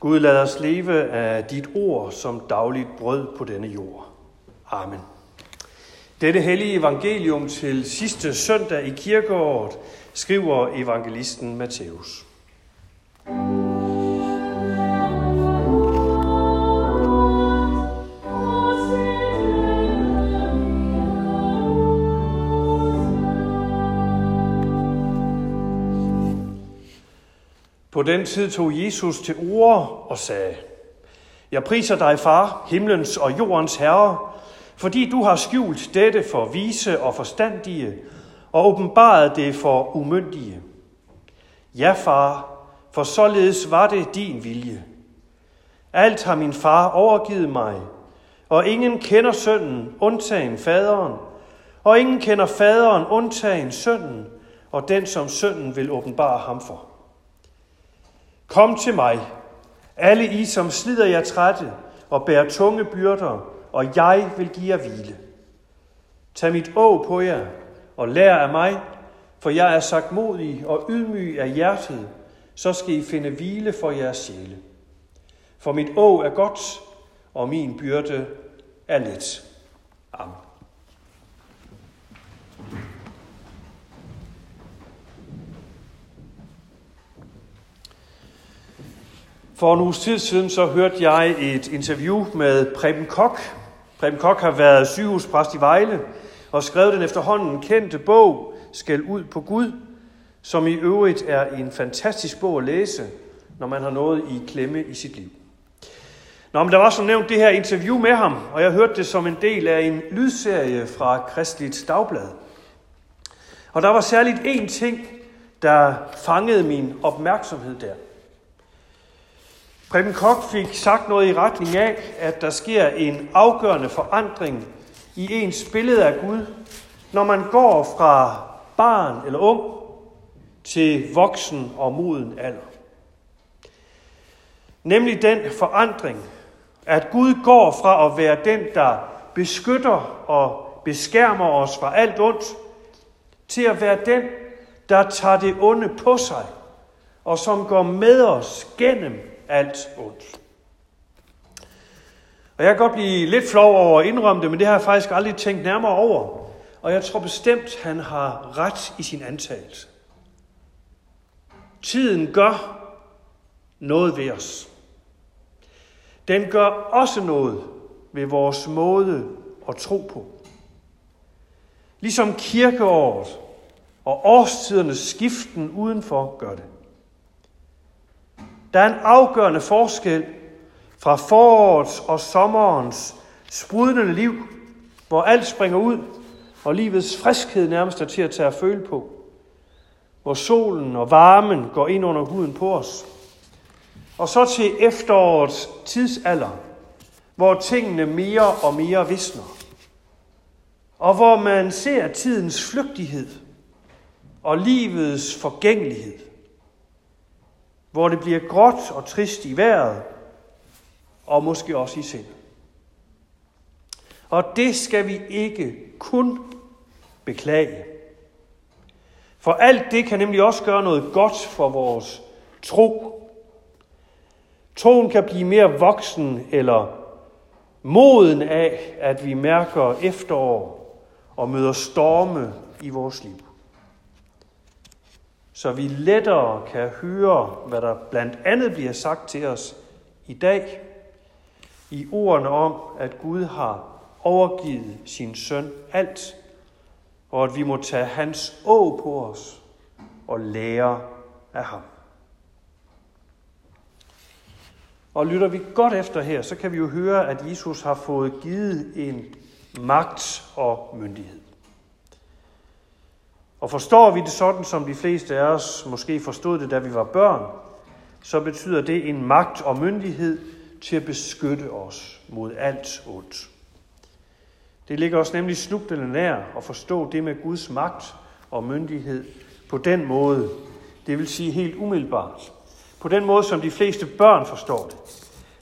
Gud lad os leve af dit ord som dagligt brød på denne jord. Amen. Dette hellige evangelium til sidste søndag i kirkeåret skriver evangelisten Matthæus. På den tid tog Jesus til ord og sagde, Jeg priser dig, far, himlens og jordens herre, fordi du har skjult dette for vise og forstandige, og åbenbaret det for umyndige. Ja, far, for således var det din vilje. Alt har min far overgivet mig, og ingen kender sønnen, undtagen faderen, og ingen kender faderen, undtagen sønnen, og den, som sønnen vil åbenbare ham for. Kom til mig, alle I, som slider jer trætte og bærer tunge byrder, og jeg vil give jer hvile. Tag mit å på jer og lær af mig, for jeg er sagt modig og ydmyg af hjertet, så skal I finde hvile for jeres sjæle. For mit å er godt, og min byrde er let. Amen. For en uges tid siden så hørte jeg et interview med Preben Kok. Preben Kok har været sygehuspræst i Vejle og skrevet den efterhånden kendte bog Skal ud på Gud, som i øvrigt er en fantastisk bog at læse, når man har noget i klemme i sit liv. Nå, men der var som nævnt det her interview med ham, og jeg hørte det som en del af en lydserie fra Kristeligt Dagblad. Og der var særligt én ting, der fangede min opmærksomhed der. Preben Kok fik sagt noget i retning af, at der sker en afgørende forandring i ens billede af Gud, når man går fra barn eller ung til voksen og moden alder. Nemlig den forandring, at Gud går fra at være den, der beskytter og beskærmer os fra alt ondt, til at være den, der tager det onde på sig, og som går med os gennem alt ondt. Og jeg kan godt blive lidt flov over at indrømme det, men det har jeg faktisk aldrig tænkt nærmere over. Og jeg tror bestemt, han har ret i sin antagelse. Tiden gør noget ved os. Den gør også noget ved vores måde at tro på. Ligesom kirkeåret og årstidernes skiften udenfor gør det. Der er en afgørende forskel fra forårets og sommerens sprudlende liv, hvor alt springer ud, og livets friskhed nærmest er til at tage at føle på. Hvor solen og varmen går ind under huden på os. Og så til efterårets tidsalder, hvor tingene mere og mere visner. Og hvor man ser tidens flygtighed og livets forgængelighed hvor det bliver gråt og trist i vejret, og måske også i sind. Og det skal vi ikke kun beklage. For alt det kan nemlig også gøre noget godt for vores tro. Troen kan blive mere voksen eller moden af, at vi mærker efterår og møder storme i vores liv så vi lettere kan høre, hvad der blandt andet bliver sagt til os i dag, i ordene om, at Gud har overgivet sin søn alt, og at vi må tage hans å på os og lære af ham. Og lytter vi godt efter her, så kan vi jo høre, at Jesus har fået givet en magt og myndighed. Og forstår vi det sådan, som de fleste af os måske forstod det, da vi var børn, så betyder det en magt og myndighed til at beskytte os mod alt ondt. Det ligger os nemlig snublende nær at forstå det med Guds magt og myndighed på den måde, det vil sige helt umiddelbart. På den måde, som de fleste børn forstår det.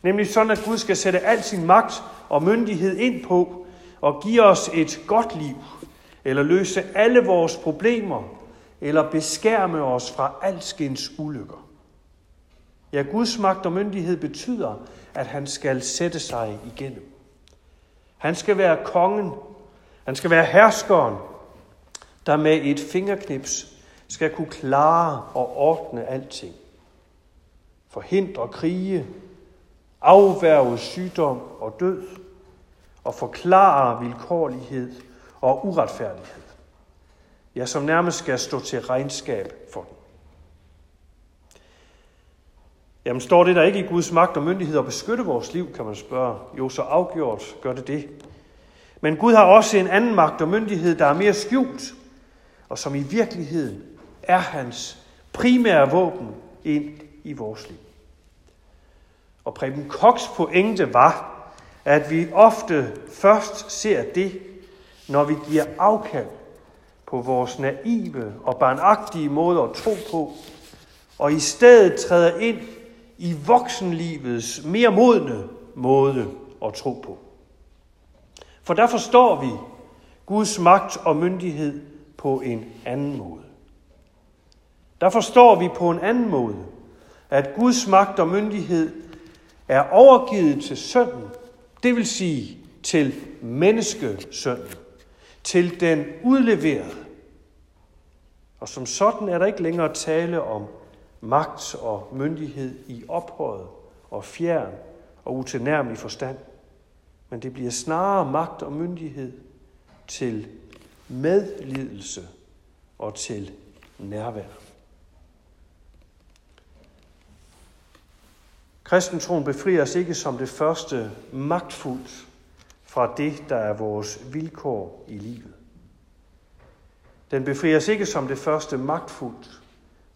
Nemlig sådan, at Gud skal sætte al sin magt og myndighed ind på og give os et godt liv, eller løse alle vores problemer, eller beskærme os fra alskens ulykker. Ja, Guds magt og myndighed betyder, at han skal sætte sig igennem. Han skal være kongen. Han skal være herskeren, der med et fingerknips skal kunne klare og ordne alting. Forhindre krige, afværge sygdom og død, og forklare vilkårlighed og uretfærdighed. Ja, som nærmest skal stå til regnskab for den. Jamen står det der ikke i Guds magt og myndighed at beskytte vores liv, kan man spørge. Jo, så afgjort gør det det. Men Gud har også en anden magt og myndighed, der er mere skjult, og som i virkeligheden er hans primære våben ind i vores liv. Og Preben Koks pointe var, at vi ofte først ser det, når vi giver afkald på vores naive og barnagtige måde at tro på, og i stedet træder ind i voksenlivets mere modne måde at tro på. For der forstår vi Guds magt og myndighed på en anden måde. Der forstår vi på en anden måde, at Guds magt og myndighed er overgivet til sønnen, det vil sige til menneskesønnen, til den udleverede. Og som sådan er der ikke længere tale om magt og myndighed i ophøjet og fjern og utilnærmelig forstand. Men det bliver snarere magt og myndighed til medlidelse og til nærvær. Kristentroen befrier os ikke som det første magtfuldt fra det, der er vores vilkår i livet. Den befrier os ikke som det første magtfuldt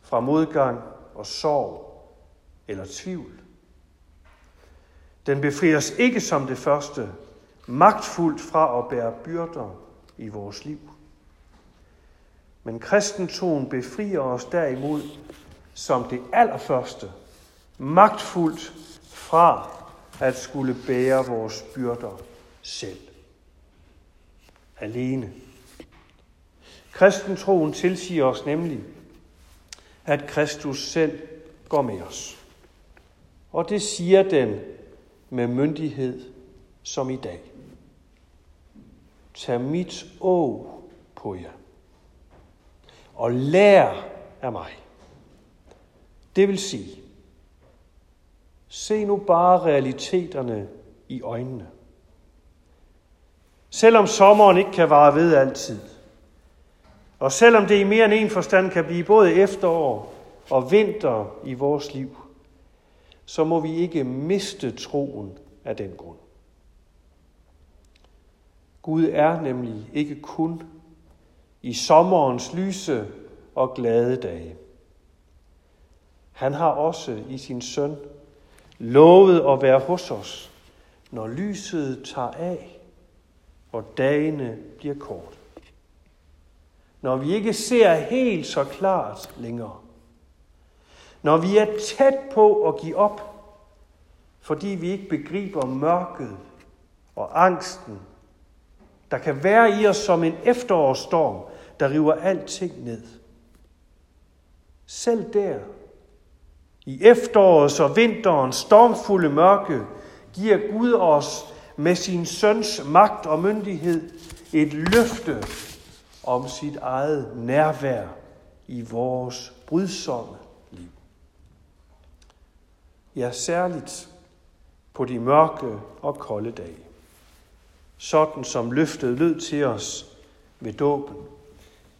fra modgang og sorg eller tvivl. Den befrier os ikke som det første magtfuldt fra at bære byrder i vores liv. Men kristentroen befrier os derimod som det allerførste magtfuldt fra at skulle bære vores byrder selv. Alene. Kristentroen tilsiger os nemlig, at Kristus selv går med os. Og det siger den med myndighed som i dag. Tag mit å på jer, og lær af mig. Det vil sige, se nu bare realiteterne i øjnene. Selvom sommeren ikke kan vare ved altid, og selvom det i mere end en forstand kan blive både efterår og vinter i vores liv, så må vi ikke miste troen af den grund. Gud er nemlig ikke kun i sommerens lyse og glade dage. Han har også i sin søn lovet at være hos os, når lyset tager af og dagene bliver kort. Når vi ikke ser helt så klart længere. Når vi er tæt på at give op, fordi vi ikke begriber mørket og angsten, der kan være i os som en efterårsstorm, der river alting ned. Selv der, i efterårets og vinterens stormfulde mørke, giver Gud os med sin søns magt og myndighed et løfte om sit eget nærvær i vores brydsomme liv. Ja, særligt på de mørke og kolde dage. Sådan som løftet lød til os ved dåben.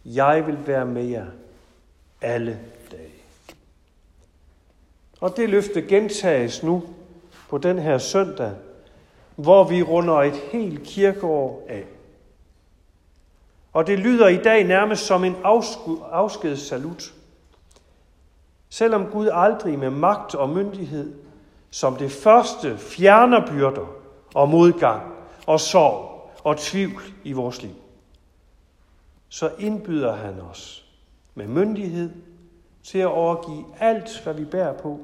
Jeg vil være med jer alle dage. Og det løfte gentages nu på den her søndag, hvor vi runder et helt kirkeår af. Og det lyder i dag nærmest som en afskedssalut. Selvom Gud aldrig med magt og myndighed som det første fjerner byrder og modgang og sorg og tvivl i vores liv, så indbyder han os med myndighed til at overgive alt, hvad vi bærer på,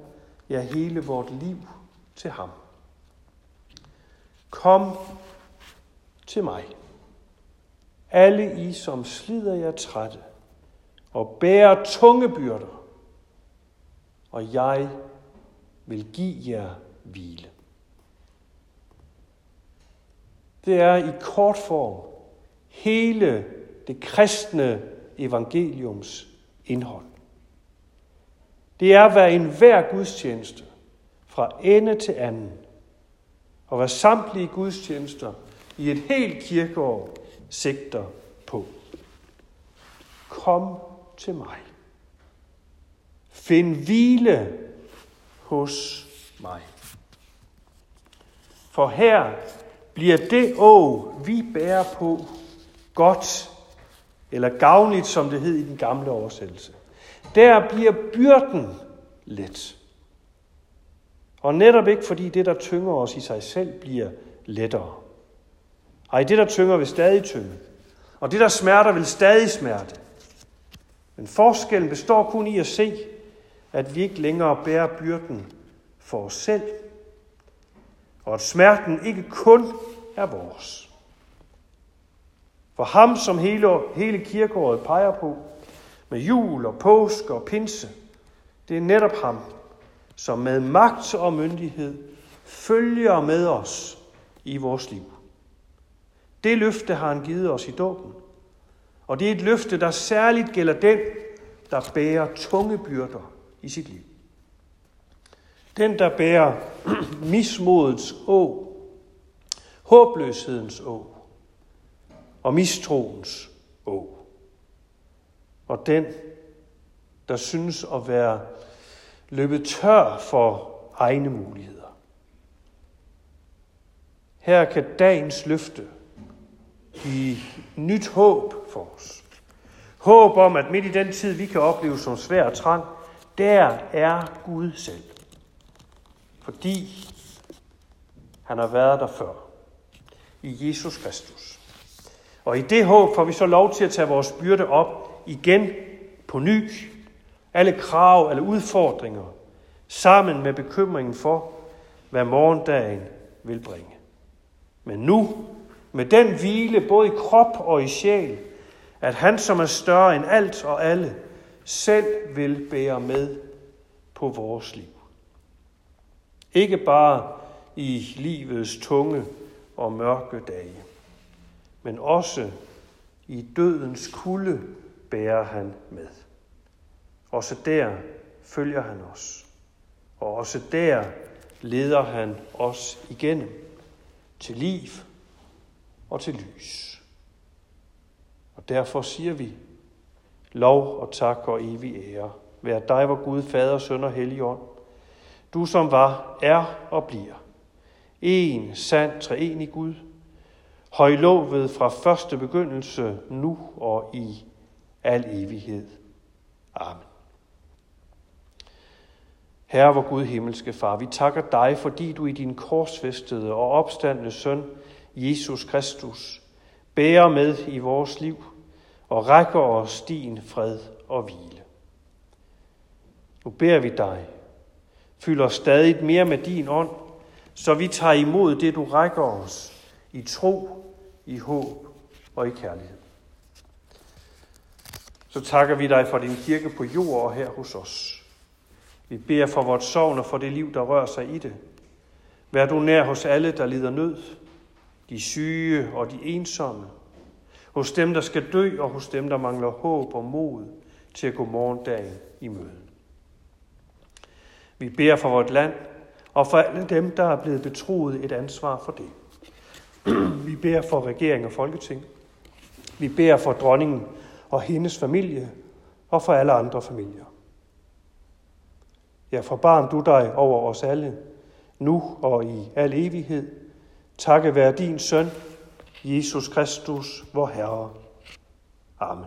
ja hele vort liv til ham. Kom til mig. Alle I, som slider jer trætte og bærer tunge byrder, og jeg vil give jer hvile. Det er i kort form hele det kristne evangeliums indhold. Det er, hvad enhver gudstjeneste fra ende til anden, og hvad samtlige gudstjenester i et helt kirkeår sigter på. Kom til mig. Find hvile hos mig. For her bliver det å, vi bærer på, godt eller gavnligt, som det hed i den gamle oversættelse. Der bliver byrden let. Og netop ikke fordi det, der tynger os i sig selv, bliver lettere. Ej, det, der tynger, vil stadig tynge. Og det, der smerter, vil stadig smerte. Men forskellen består kun i at se, at vi ikke længere bærer byrden for os selv, og at smerten ikke kun er vores. For ham, som hele, hele kirkeåret peger på, med jul og påske og pinse, det er netop ham, som med magt og myndighed følger med os i vores liv. Det løfte har han givet os i dåben. Og det er et løfte, der særligt gælder den, der bærer tunge byrder i sit liv. Den, der bærer mismodets å, håbløshedens å og mistroens å. Og den, der synes at være løbet tør for egne muligheder. Her kan dagens løfte give nyt håb for os. Håb om, at midt i den tid, vi kan opleve som svær og trang, der er Gud selv. Fordi han har været der før. I Jesus Kristus. Og i det håb får vi så lov til at tage vores byrde op igen på ny. Alle krav, alle udfordringer, sammen med bekymringen for, hvad morgendagen vil bringe. Men nu, med den hvile både i krop og i sjæl, at han, som er større end alt og alle, selv vil bære med på vores liv. Ikke bare i livets tunge og mørke dage, men også i dødens kulde bærer han med. Også der følger han os. Og også der leder han os igennem til liv og til lys. Og derfor siger vi, lov og tak og evig ære. Vær dig, hvor Gud, Fader, Søn og Helligånd. Du som var, er og bliver. En sand treenig Gud, højlovet fra første begyndelse, nu og i al evighed. Amen. Herre, vor Gud himmelske Far, vi takker dig, fordi du i din korsfæstede og opstandende søn, Jesus Kristus, bærer med i vores liv og rækker os din fred og hvile. Nu beder vi dig, fyld os stadig mere med din ånd, så vi tager imod det, du rækker os i tro, i håb og i kærlighed. Så takker vi dig for din kirke på jord og her hos os. Vi beder for vores sovn og for det liv, der rører sig i det. Vær du nær hos alle, der lider nød, de syge og de ensomme, hos dem, der skal dø, og hos dem, der mangler håb og mod til at gå morgendagen i møde. Vi beder for vort land, og for alle dem, der er blevet betroet et ansvar for det. Vi beder for regering og folketing. Vi beder for dronningen og hendes familie, og for alle andre familier. Ja, forbarm du dig over os alle, nu og i al evighed. Takke være din søn, Jesus Kristus, vor Herre. Amen.